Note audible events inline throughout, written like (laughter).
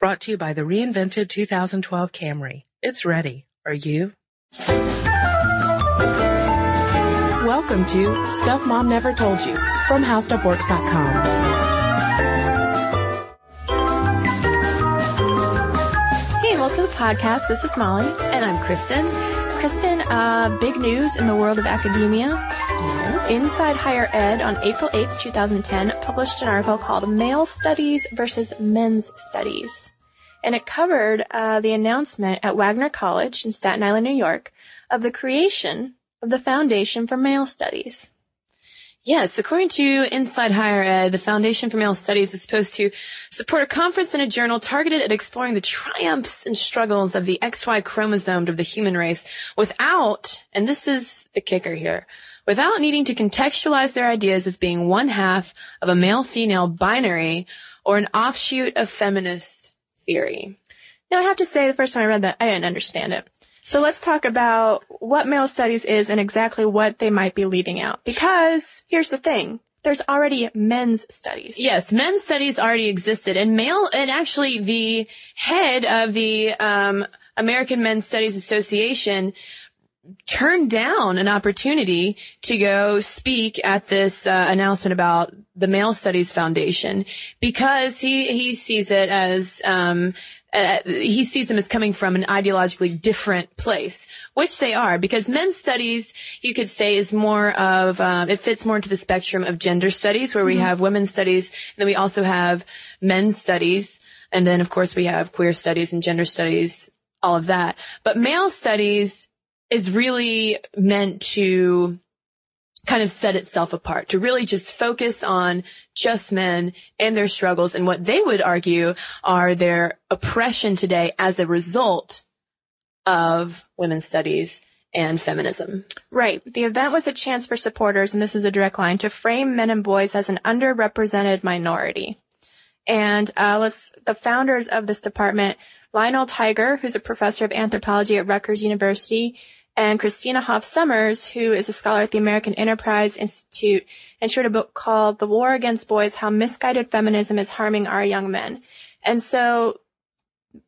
Brought to you by the reinvented 2012 Camry. It's ready. Are you? Welcome to Stuff Mom Never Told You from HowStuffWorks.com. Hey, welcome to the podcast. This is Molly. And I'm Kristen. Kristen, uh, big news in the world of academia. Inside Higher Ed on April 8th, 2010 published an article called Male Studies versus Men's Studies. And it covered uh, the announcement at Wagner College in Staten Island, New York, of the creation of the Foundation for Male Studies. Yes, according to Inside Higher Ed, the Foundation for Male Studies is supposed to support a conference and a journal targeted at exploring the triumphs and struggles of the XY chromosome of the human race without, and this is the kicker here, without needing to contextualize their ideas as being one half of a male-female binary or an offshoot of feminist theory. Now I have to say the first time I read that, I didn't understand it. So let's talk about what male studies is and exactly what they might be leaving out. Because here's the thing. There's already men's studies. Yes, men's studies already existed and male, and actually the head of the, um, American Men's Studies Association turned down an opportunity to go speak at this uh, announcement about the Male Studies Foundation because he he sees it as um, uh, he sees them as coming from an ideologically different place, which they are, because men's studies, you could say, is more of, um, it fits more into the spectrum of gender studies, where we Mm-hmm. have women's studies, and then we also have men's studies, and then of course we have queer studies and gender studies, all of that. But male studies is really meant to kind of set itself apart, to really just focus on just men and their struggles and what they would argue are their oppression today as a result of women's studies and feminism. Right. The event was a chance for supporters, and this is a direct line, to frame men and boys as an underrepresented minority. And uh, let's the founders of this department, Lionel Tiger, who's a professor of anthropology at Rutgers University, and Christina Hoff Sommers, who is a scholar at the American Enterprise Institute, and she wrote a book called The War Against Boys, How Misguided Feminism is Harming Our Young Men. And so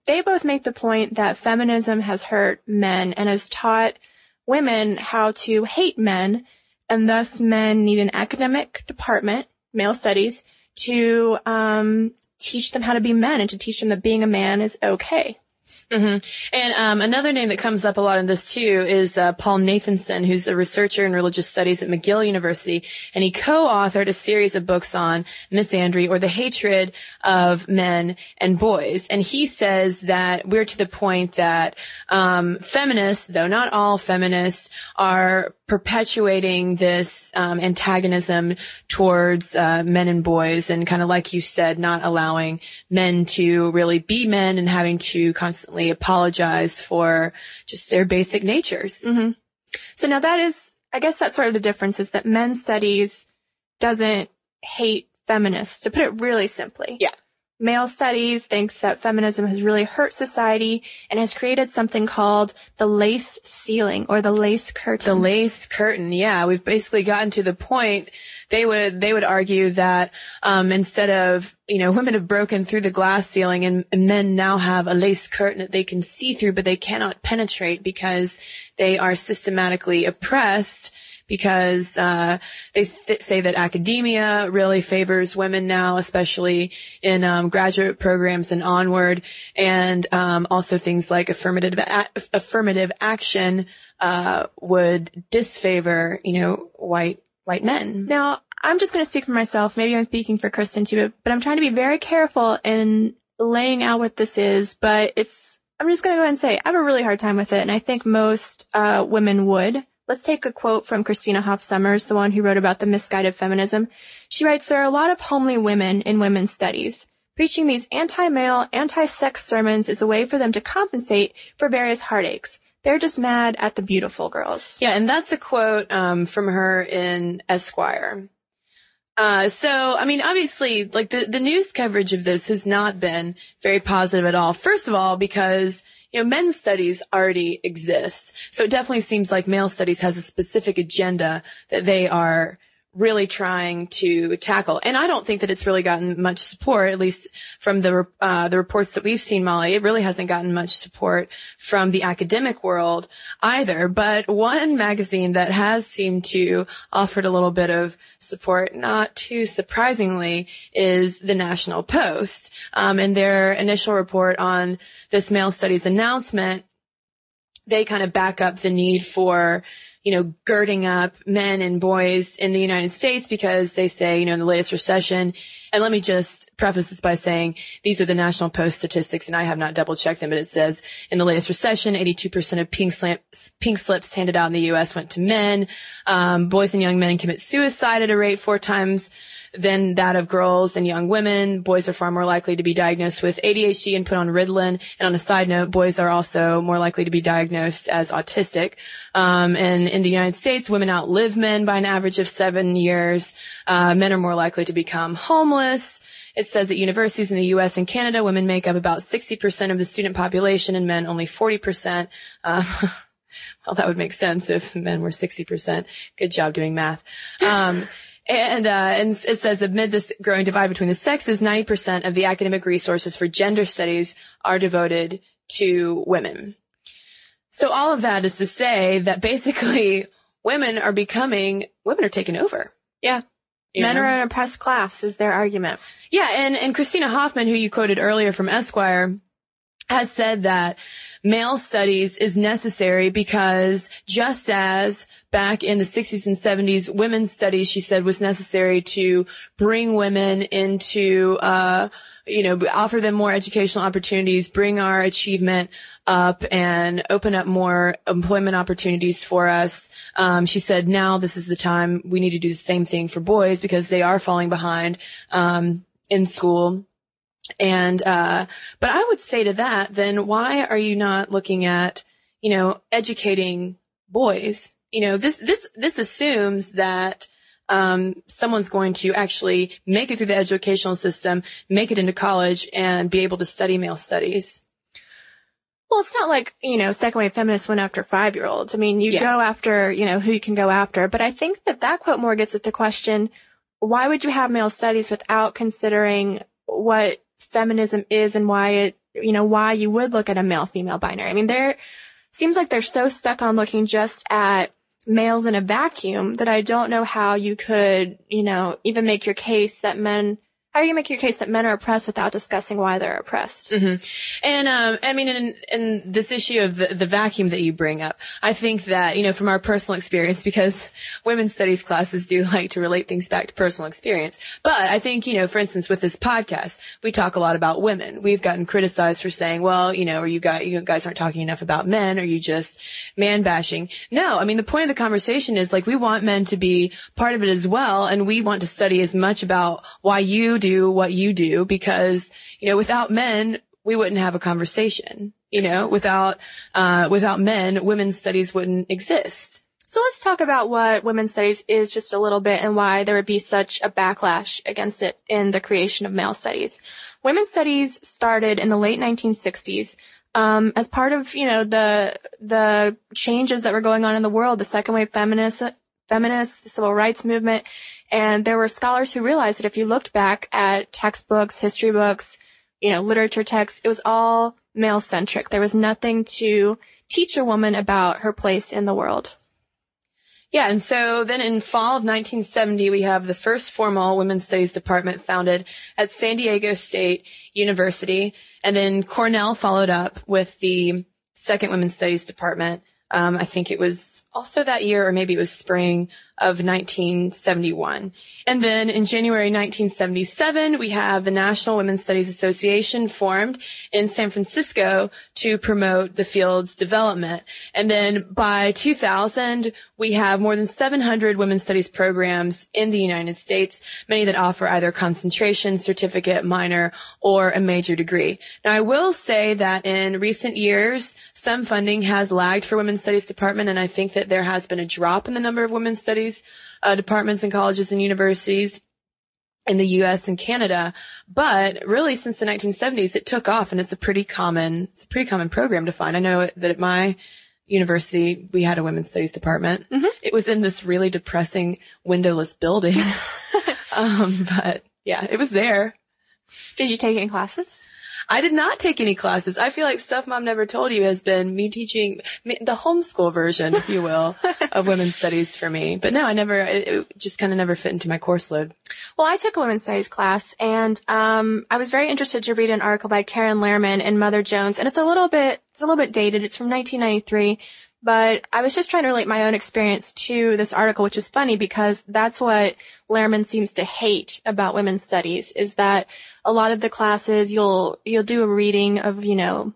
they both make the point that feminism has hurt men and has taught women how to hate men, and thus men need an academic department, male studies, to um, teach them how to be men and to teach them that being a man is okay. Hmm And um, another name that comes up a lot in this too is uh, Paul Nathanson, who's a researcher in religious studies at McGill University, and he co-authored a series of books on misandry or the hatred of men and boys. And he says that we're to the point that um, feminists, though not all feminists, are perpetuating this um, antagonism towards uh, men and boys, and kind of like you said, not allowing men to really be men and having to constantly apologize for just their basic natures. Mm-hmm. So now that is, I guess that's sort of the difference is that men's studies doesn't hate feminists, to put it really simply. Yeah. Male Studies thinks that feminism has really hurt society and has created something called the lace ceiling or the lace curtain. The lace curtain, yeah. We've basically gotten to the point they would they would argue that um, instead of you know women have broken through the glass ceiling and, and men now have a lace curtain that they can see through, but they cannot penetrate because they are systematically oppressed because uh, they th- say that academia really favors women now, especially in um, graduate programs and onward, and um, also things like affirmative a- affirmative action uh, would disfavor, you know, white white men. Now, I'm just going to speak for myself. Maybe I'm speaking for Kristen too, but I'm trying to be very careful in laying out what this is. But it's I'm just going to go ahead and say I have a really hard time with it, and I think most uh, women would. Let's take a quote from Christina Hoff Sommers, the one who wrote about the misguided feminism. She writes, there are a lot of homely women in women's studies. Preaching these anti-male, anti-sex sermons is a way for them to compensate for various heartaches. They're just mad at the beautiful girls. Yeah, and that's a quote um, from her in Esquire. Uh, so, I mean, obviously, like the, the news coverage of this has not been very positive at all. First of all, because you know, men's studies already exist. So it definitely seems like male studies has a specific agenda that they are really trying to tackle. And I don't think that it's really gotten much support, at least from the uh, the reports that we've seen, Molly. It really hasn't gotten much support from the academic world either. But one magazine that has seemed to offered a little bit of support, not too surprisingly, is the National Post. Um, in their initial report on this male studies announcement, they kind of back up the need for you know, girding up men and boys in the United States because they say, you know, in the latest recession, and let me just preface this by saying these are the National Post statistics and I have not double checked them, but it says in the latest recession, 82% of pink, slips, pink slips handed out in the U.S. went to men. Um, boys and young men commit suicide at a rate four times than that of girls and young women. Boys are far more likely to be diagnosed with ADHD and put on Ritalin. And on a side note, boys are also more likely to be diagnosed as autistic. Um, and in the United States, women outlive men by an average of seven years. Uh, men are more likely to become homeless. It says at universities in the U.S. and Canada, women make up about 60% of the student population and men only 40%. Uh, (laughs) well, that would make sense if men were 60%. Good job doing math. Um, and, uh, and it says amid this growing divide between the sexes, 90% of the academic resources for gender studies are devoted to women. So all of that is to say that basically women are becoming, women are taking over. Yeah. You Men know? are an oppressed class is their argument. Yeah. And, and Christina Hoffman, who you quoted earlier from Esquire, has said that male studies is necessary because just as back in the 60s and 70s, women's studies, she said, was necessary to bring women into, uh, you know, offer them more educational opportunities, bring our achievement up and open up more employment opportunities for us. Um, she said, now this is the time we need to do the same thing for boys because they are falling behind, um, in school. And, uh, but I would say to that, then why are you not looking at, you know, educating boys? You know, this, this, this assumes that, um, someone's going to actually make it through the educational system, make it into college and be able to study male studies. Well, it's not like, you know, second wave feminists went after five year olds. I mean, you yeah. go after, you know, who you can go after. But I think that that quote more gets at the question, why would you have male studies without considering what feminism is and why it, you know, why you would look at a male female binary. I mean, there seems like they're so stuck on looking just at males in a vacuum that I don't know how you could, you know, even make your case that men how do you make your case that men are oppressed without discussing why they're oppressed? Mm-hmm. And um, I mean, in, this issue of the, the, vacuum that you bring up, I think that you know from our personal experience, (laughs) because women's studies classes do like to relate things back to personal experience. But I think you know, for instance, with this podcast, we talk a lot about women. We've gotten criticized for saying, well, you know, or you guys, you guys aren't talking enough about men, or you just man bashing. No, I mean the point of the conversation is like we want men to be part of it as well, and we want to study as much about why you do what you do because, you know, without men, we wouldn't have a conversation. You know, without, uh, without men, women's studies wouldn't exist. So let's talk about what women's studies is just a little bit and why there would be such a backlash against it in the creation of male studies. women's studies started in the late 1960s um, as part of you know the the changes that were going on in the world, the second wave feminist feminists, the civil rights movement, and there were scholars who realized that if you looked back at textbooks, history books, you know, literature texts, it was all male centric. There was nothing to teach a woman about her place in the world. Yeah, and so then in fall of 1970, we have the first formal women's studies department founded at San Diego State University, and then Cornell followed up with the second women's studies department. Um, I think it was also that year, or maybe it was spring of 1971. And then in January 1977, we have the National Women's Studies Association formed in San Francisco to promote the field's development. And then by 2000, we have more than 700 women's studies programs in the United States, many that offer either concentration, certificate, minor, or a major degree. Now, I will say that in recent years, some funding has lagged for women's studies department, and I think that there has been a drop in the number of women's studies uh, departments and colleges and universities in the US and Canada. But really since the 1970s, it took off and it's a pretty common, it's a pretty common program to find. I know that at my university, we had a women's studies department. Mm-hmm. It was in this really depressing windowless building. (laughs) um, but yeah, it was there. Did you take any classes? I did not take any classes. I feel like stuff mom never told you has been me teaching me, the homeschool version, if you will, (laughs) of women's studies for me. But no, I never, it, it just kind of never fit into my course load. Well, I took a women's studies class and, um, I was very interested to read an article by Karen Lehrman in Mother Jones. And it's a little bit, it's a little bit dated. It's from 1993 but I was just trying to relate my own experience to this article, which is funny because that's what Lehrman seems to hate about women's studies is that a lot of the classes you'll, you'll do a reading of, you know,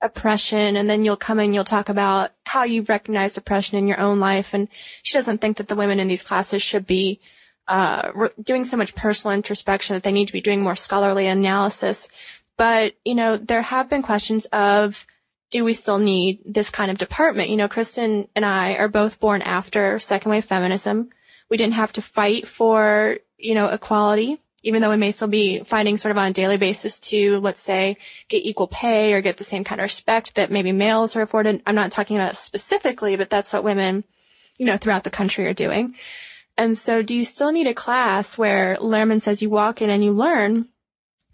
oppression and then you'll come and you'll talk about how you've recognized oppression in your own life. And she doesn't think that the women in these classes should be, uh, re- doing so much personal introspection that they need to be doing more scholarly analysis. But, you know, there have been questions of, do we still need this kind of department? You know, Kristen and I are both born after second wave feminism. We didn't have to fight for, you know, equality, even though we may still be fighting sort of on a daily basis to, let's say, get equal pay or get the same kind of respect that maybe males are afforded. I'm not talking about specifically, but that's what women, you know, throughout the country are doing. And so do you still need a class where Lehrman says you walk in and you learn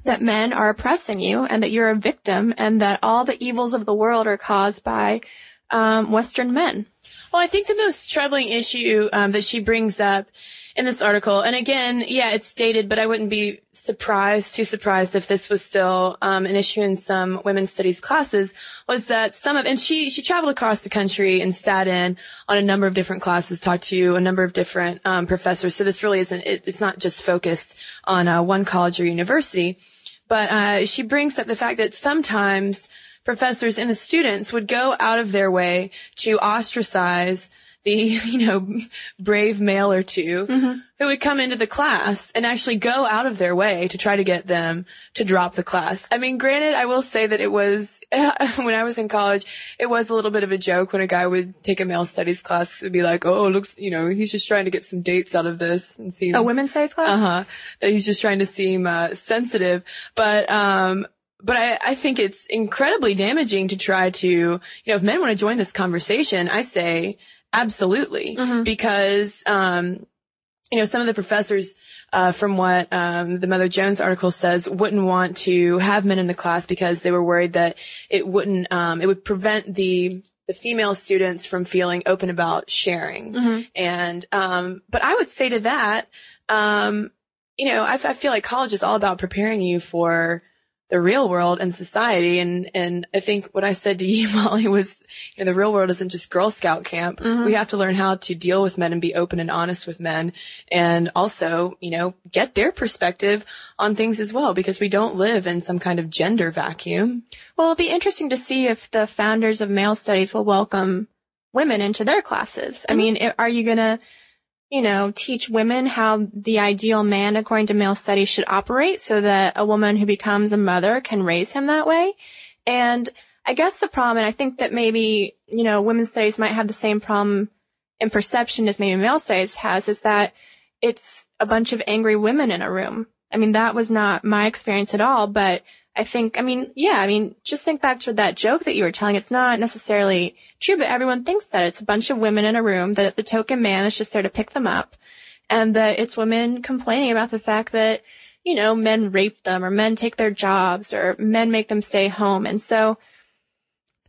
that men are oppressing you and that you're a victim and that all the evils of the world are caused by um, Western men. Well, I think the most troubling issue um, that she brings up in this article, and again, yeah, it's dated, but I wouldn't be surprised, too surprised if this was still um, an issue in some women's studies classes, was that some of, and she she traveled across the country and sat in on a number of different classes, talked to a number of different um, professors. So this really isn't, it, it's not just focused on uh, one college or university. But uh, she brings up the fact that sometimes professors and the students would go out of their way to ostracize the, (laughs) you know, brave male or 2 mm-hmm. who would come into the class and actually go out of their way to try to get them to drop the class. I mean, granted, I will say that it was, (laughs) when I was in college, it was a little bit of a joke when a guy would take a male studies class and be like, oh, looks, you know, he's just trying to get some dates out of this and see. A women's studies class? Uh-huh. He's just trying to seem, uh, sensitive. But, um, but I, I think it's incredibly damaging to try to, you know, if men want to join this conversation, I say, Absolutely. Mm-hmm. Because, um, you know, some of the professors, uh, from what, um, the Mother Jones article says, wouldn't want to have men in the class because they were worried that it wouldn't, um, it would prevent the, the female students from feeling open about sharing. Mm-hmm. And, um, but I would say to that, um, you know, I, I feel like college is all about preparing you for, the real world and society. And, and I think what I said to (laughs) you, Molly, was, you know, the real world isn't just Girl Scout camp. Mm-hmm. We have to learn how to deal with men and be open and honest with men and also, you know, get their perspective on things as well because we don't live in some kind of gender vacuum. Well, it'll be interesting to see if the founders of male studies will welcome women into their classes. Mm-hmm. I mean, are you going to, you know, teach women how the ideal man according to male studies should operate so that a woman who becomes a mother can raise him that way. And I guess the problem, and I think that maybe, you know, women's studies might have the same problem in perception as maybe male studies has, is that it's a bunch of angry women in a room. I mean, that was not my experience at all, but I think, I mean, yeah, I mean, just think back to that joke that you were telling. It's not necessarily true, but everyone thinks that it's a bunch of women in a room, that the token man is just there to pick them up, and that it's women complaining about the fact that, you know, men rape them or men take their jobs or men make them stay home. And so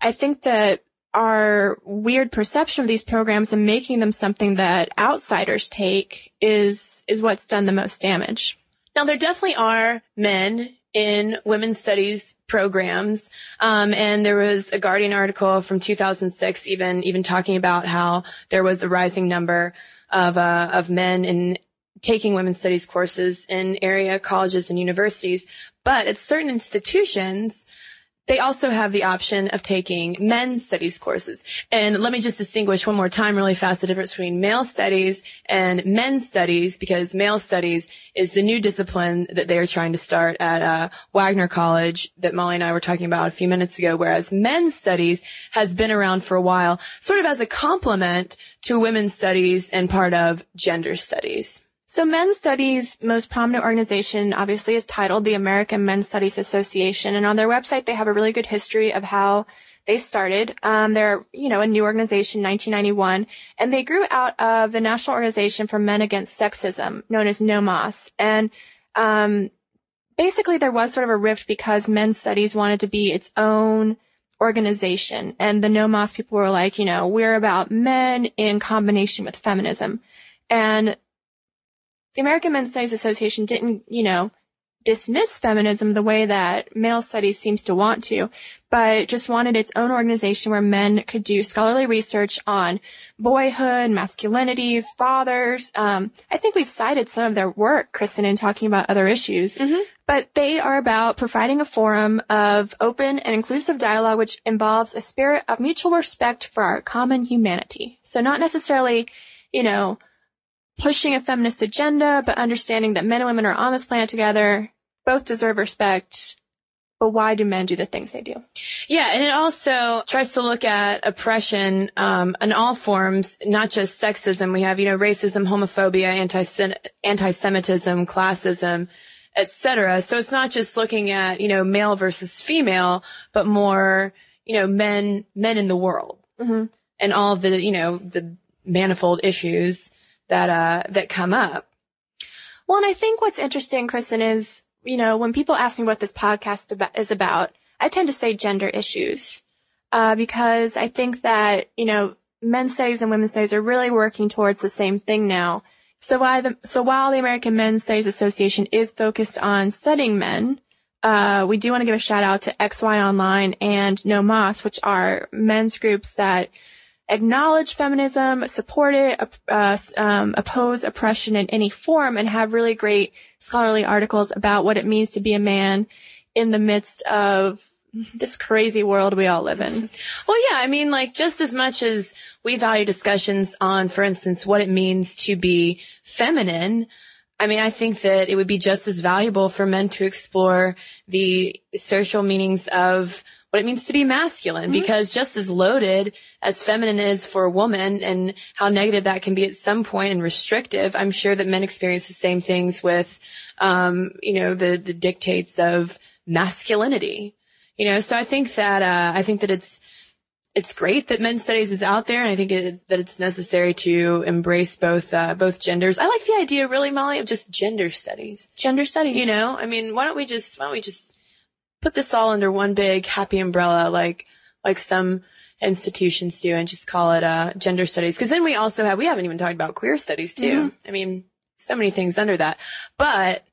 I think that our weird perception of these programs and making them something that outsiders take is, is what's done the most damage. Now there definitely are men in women's studies programs. Um, and there was a Guardian article from 2006 even, even talking about how there was a rising number of, uh, of men in taking women's studies courses in area colleges and universities. But at certain institutions, they also have the option of taking men's studies courses. And let me just distinguish one more time really fast the difference between male studies and men's studies because male studies is the new discipline that they are trying to start at uh, Wagner College that Molly and I were talking about a few minutes ago, whereas men's studies has been around for a while, sort of as a complement to women's studies and part of gender studies. So Men's Studies' most prominent organization obviously is titled the American Men's Studies Association. And on their website, they have a really good history of how they started. Um, they're, you know, a new organization, 1991, and they grew out of the National Organization for Men Against Sexism, known as NOMAS. And, um, basically there was sort of a rift because men's studies wanted to be its own organization. And the NOMAS people were like, you know, we're about men in combination with feminism. And the American Men's Studies Association didn't, you know, dismiss feminism the way that male studies seems to want to, but just wanted its own organization where men could do scholarly research on boyhood, masculinities, fathers. Um, I think we've cited some of their work, Kristen, in talking about other issues. Mm-hmm. But they are about providing a forum of open and inclusive dialogue which involves a spirit of mutual respect for our common humanity. So not necessarily, you know, pushing a feminist agenda, but understanding that men and women are on this planet together, both deserve respect. But why do men do the things they do? Yeah, and it also tries to look at oppression um, in all forms, not just sexism. We have, you know, racism, homophobia, anti-Semitism, classism, etc. So it's not just looking at, you know, male versus female, but more, you know, men, men in the world, mm-hmm. and all of the, you know, the manifold issues that, uh, that come up. Well, and I think what's interesting, Kristen, is, you know, when people ask me what this podcast is about, I tend to say gender issues, uh, because I think that, you know, men's studies and women's studies are really working towards the same thing now. So while the, so while the American Men's Studies Association is focused on studying men, uh, we do want to give a shout out to XY Online and NOMAS, which are men's groups that acknowledge feminism, support it, uh, um, oppose oppression in any form, and have really great scholarly articles about what it means to be a man in the midst of this crazy world we all live in. Well, yeah, I mean, like just as much as we value discussions on, for instance, what it means to be feminine, I mean, I think that it would be just as valuable for men to explore the social meanings of what it means to be masculine mm-hmm. because just as loaded as feminine is for a woman and how negative that can be at some point and restrictive, I'm sure that men experience the same things with, um, you know, the, the dictates of masculinity, you know, so I think that, uh, I think that it's, it's great that men's studies is out there and I think it, that it's necessary to embrace both, uh, both genders. I like the idea really, Molly, of just gender studies. Gender studies. You know, I mean, why don't we just, why don't we just put this all under one big happy umbrella, like, like some institutions do and just call it, uh, gender studies. Cause then we also have, we haven't even talked about queer studies too. Mm-hmm. I mean, so many things under that, but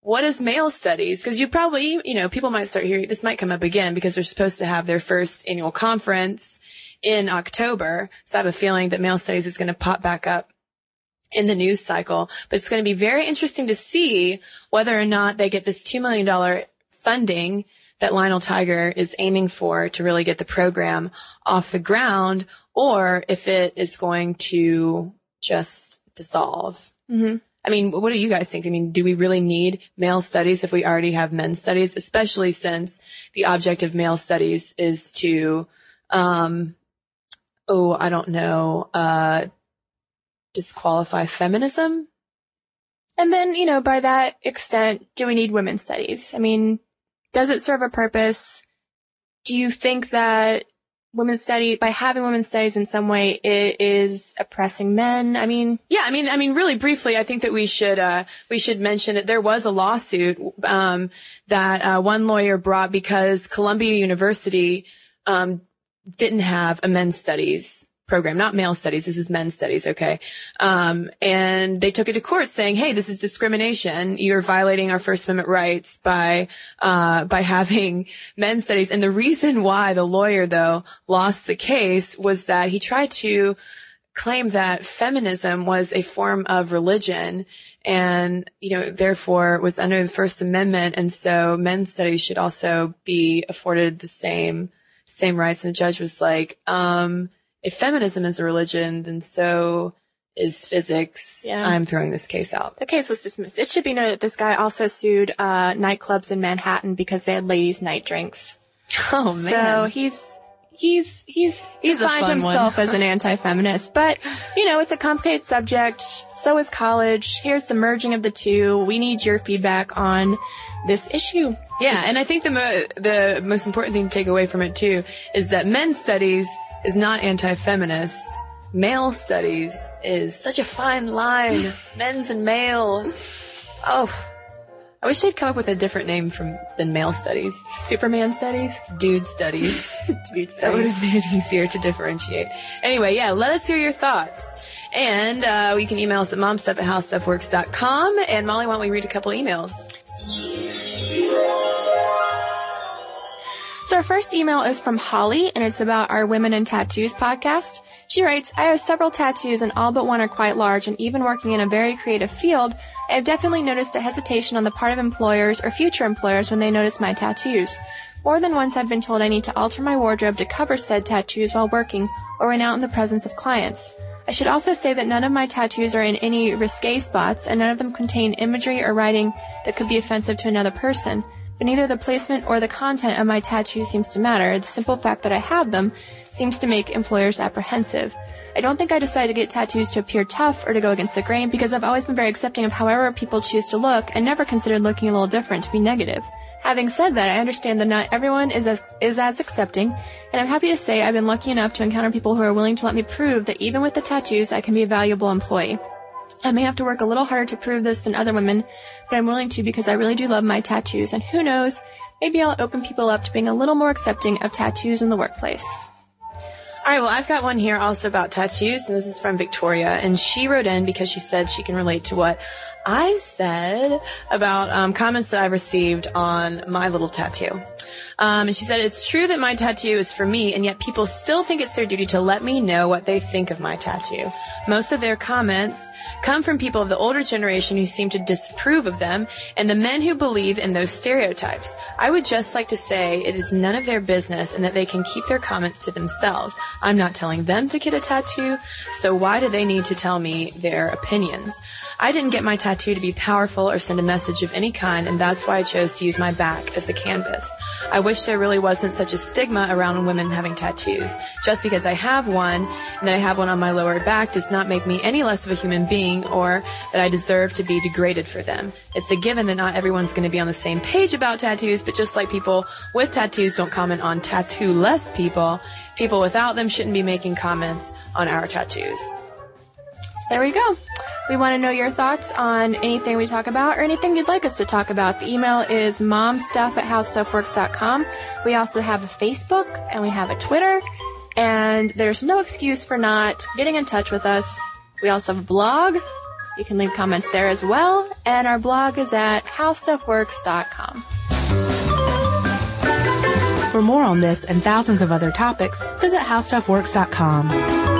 what is male studies? Cause you probably, you know, people might start hearing, this might come up again because they're supposed to have their first annual conference in October. So I have a feeling that male studies is going to pop back up in the news cycle, but it's going to be very interesting to see whether or not they get this $2 million funding that Lionel Tiger is aiming for to really get the program off the ground or if it is going to just dissolve. Mm-hmm. I mean, what do you guys think? I mean, do we really need male studies if we already have men's studies, especially since the object of male studies is to, um, oh, I don't know, uh, disqualify feminism? And then, you know, by that extent, do we need women's studies? I mean, does it serve a purpose? Do you think that women's studies, by having women's studies in some way, it is oppressing men? I mean, Yeah, I mean, I mean, really briefly, I think that we should uh, we should mention that there was a lawsuit um, that uh, one lawyer brought because Columbia University um, didn't have a men's studies program, not male studies. This is men's studies, okay? Um, and they took it to court saying, "Hey, this is discrimination. You're violating our First Amendment rights by uh, by having men's studies." And the reason why the lawyer though lost the case was that he tried to claim that feminism was a form of religion and, you know, therefore was under the First Amendment. And so men's studies should also be afforded the same, same rights. And the judge was like, um, if feminism is a religion, then so is physics. Yeah. I'm throwing this case out. the case was dismissed. It should be noted that this guy also sued uh, nightclubs in Manhattan because they had ladies' night drinks. (laughs) Oh man! So he's he's he's He's defined himself as an (laughs) anti-feminist, but you know it's a complicated subject. So is college. Here's the merging of the two. We need your feedback on this issue. Yeah, and I think the mo- the most important thing to take away from it too is that men's studies is not anti-feminist. Male studies is such a fine line. men's and male. Oh, I wish they'd come up with a different name from than male studies. Superman studies. Dude studies. (laughs) Dude studies. That would have made it easier to differentiate. Anyway, yeah, let us hear your thoughts. And uh, you can email us at momstuff at howstuffworks.com. And Molly, why don't we read a couple emails? So our first email is from Holly, and it's about our Women in Tattoos podcast. She writes, I have several tattoos and all but one are quite large, and even working in a very creative field, I have definitely noticed a hesitation on the part of employers or future employers when they notice my tattoos. More than once I've been told I need to alter my wardrobe to cover said tattoos while working or when out in the presence of clients. I should also say that none of my tattoos are in any risque spots and none of them contain imagery or writing that could be offensive to another person. But neither the placement or the content of my tattoos seems to matter. The simple fact that I have them seems to make employers apprehensive. I don't think I decided to get tattoos to appear tough or to go against the grain because I've always been very accepting of however people choose to look and never considered looking a little different to be negative. Having said that, I understand that not everyone is as, is as accepting, and I'm happy to say I've been lucky enough to encounter people who are willing to let me prove that even with the tattoos, I can be a valuable employee. I may have to work a little harder to prove this than other women, but I'm willing to because I really do love my tattoos, and who knows, maybe I'll open people up to being a little more accepting of tattoos in the workplace. All right, well, I've got one here also about tattoos, and this is from Victoria, and she wrote in because she said she can relate to what I said about um, comments that I've received on my little tattoo. Um, and she said, it's true that my tattoo is for me, and yet people still think it's their duty to let me know what they think of my tattoo. Most of their comments come from people of the older generation who seem to disapprove of them, and the men who believe in those stereotypes. I would just like to say it is none of their business and that they can keep their comments to themselves. I'm not telling them to get a tattoo, so why do they need to tell me their opinions? I didn't get my tattoo to be powerful or send a message of any kind, and that's why I chose to use my back as a canvas. I wish there really wasn't such a stigma around women having tattoos. Just because I have one and that I have one on my lower back does not make me any less of a human being or that I deserve to be degraded for them. It's a given that not everyone's going to be on the same page about tattoos, but just like people with tattoos don't comment on tattoo-less people, people without them shouldn't be making comments on our tattoos. So there we go. We want to know your thoughts on anything we talk about or anything you'd like us to talk about. The email is momstuff at howstuffworks.com. We also have a Facebook and we have a Twitter and there's no excuse for not getting in touch with us. We also have a blog. You can leave comments there as well. And our blog is at howstuffworks.com. For more on this and thousands of other topics, visit howstuffworks.com.